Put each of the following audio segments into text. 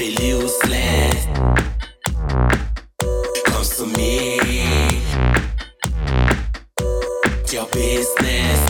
feel useless. Comes to me. Your business.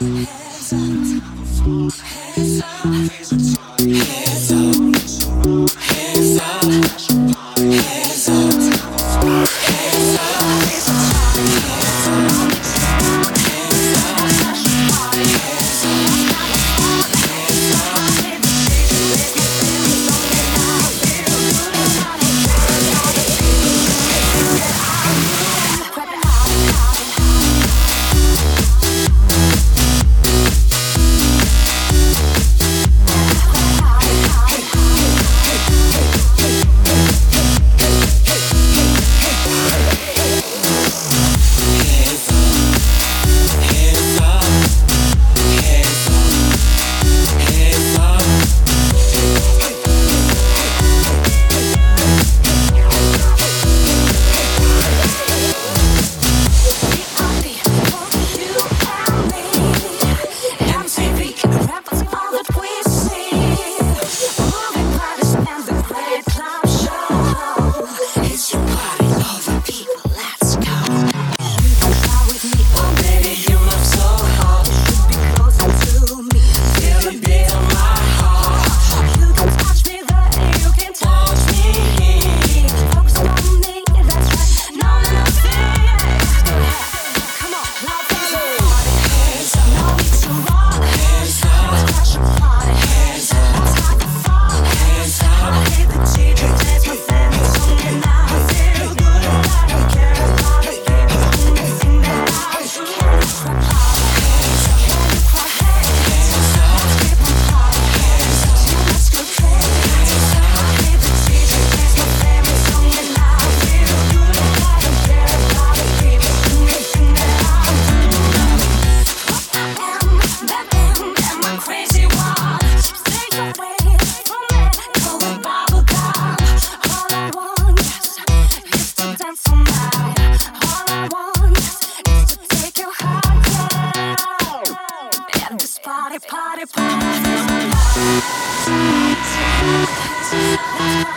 Hands up.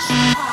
Bye.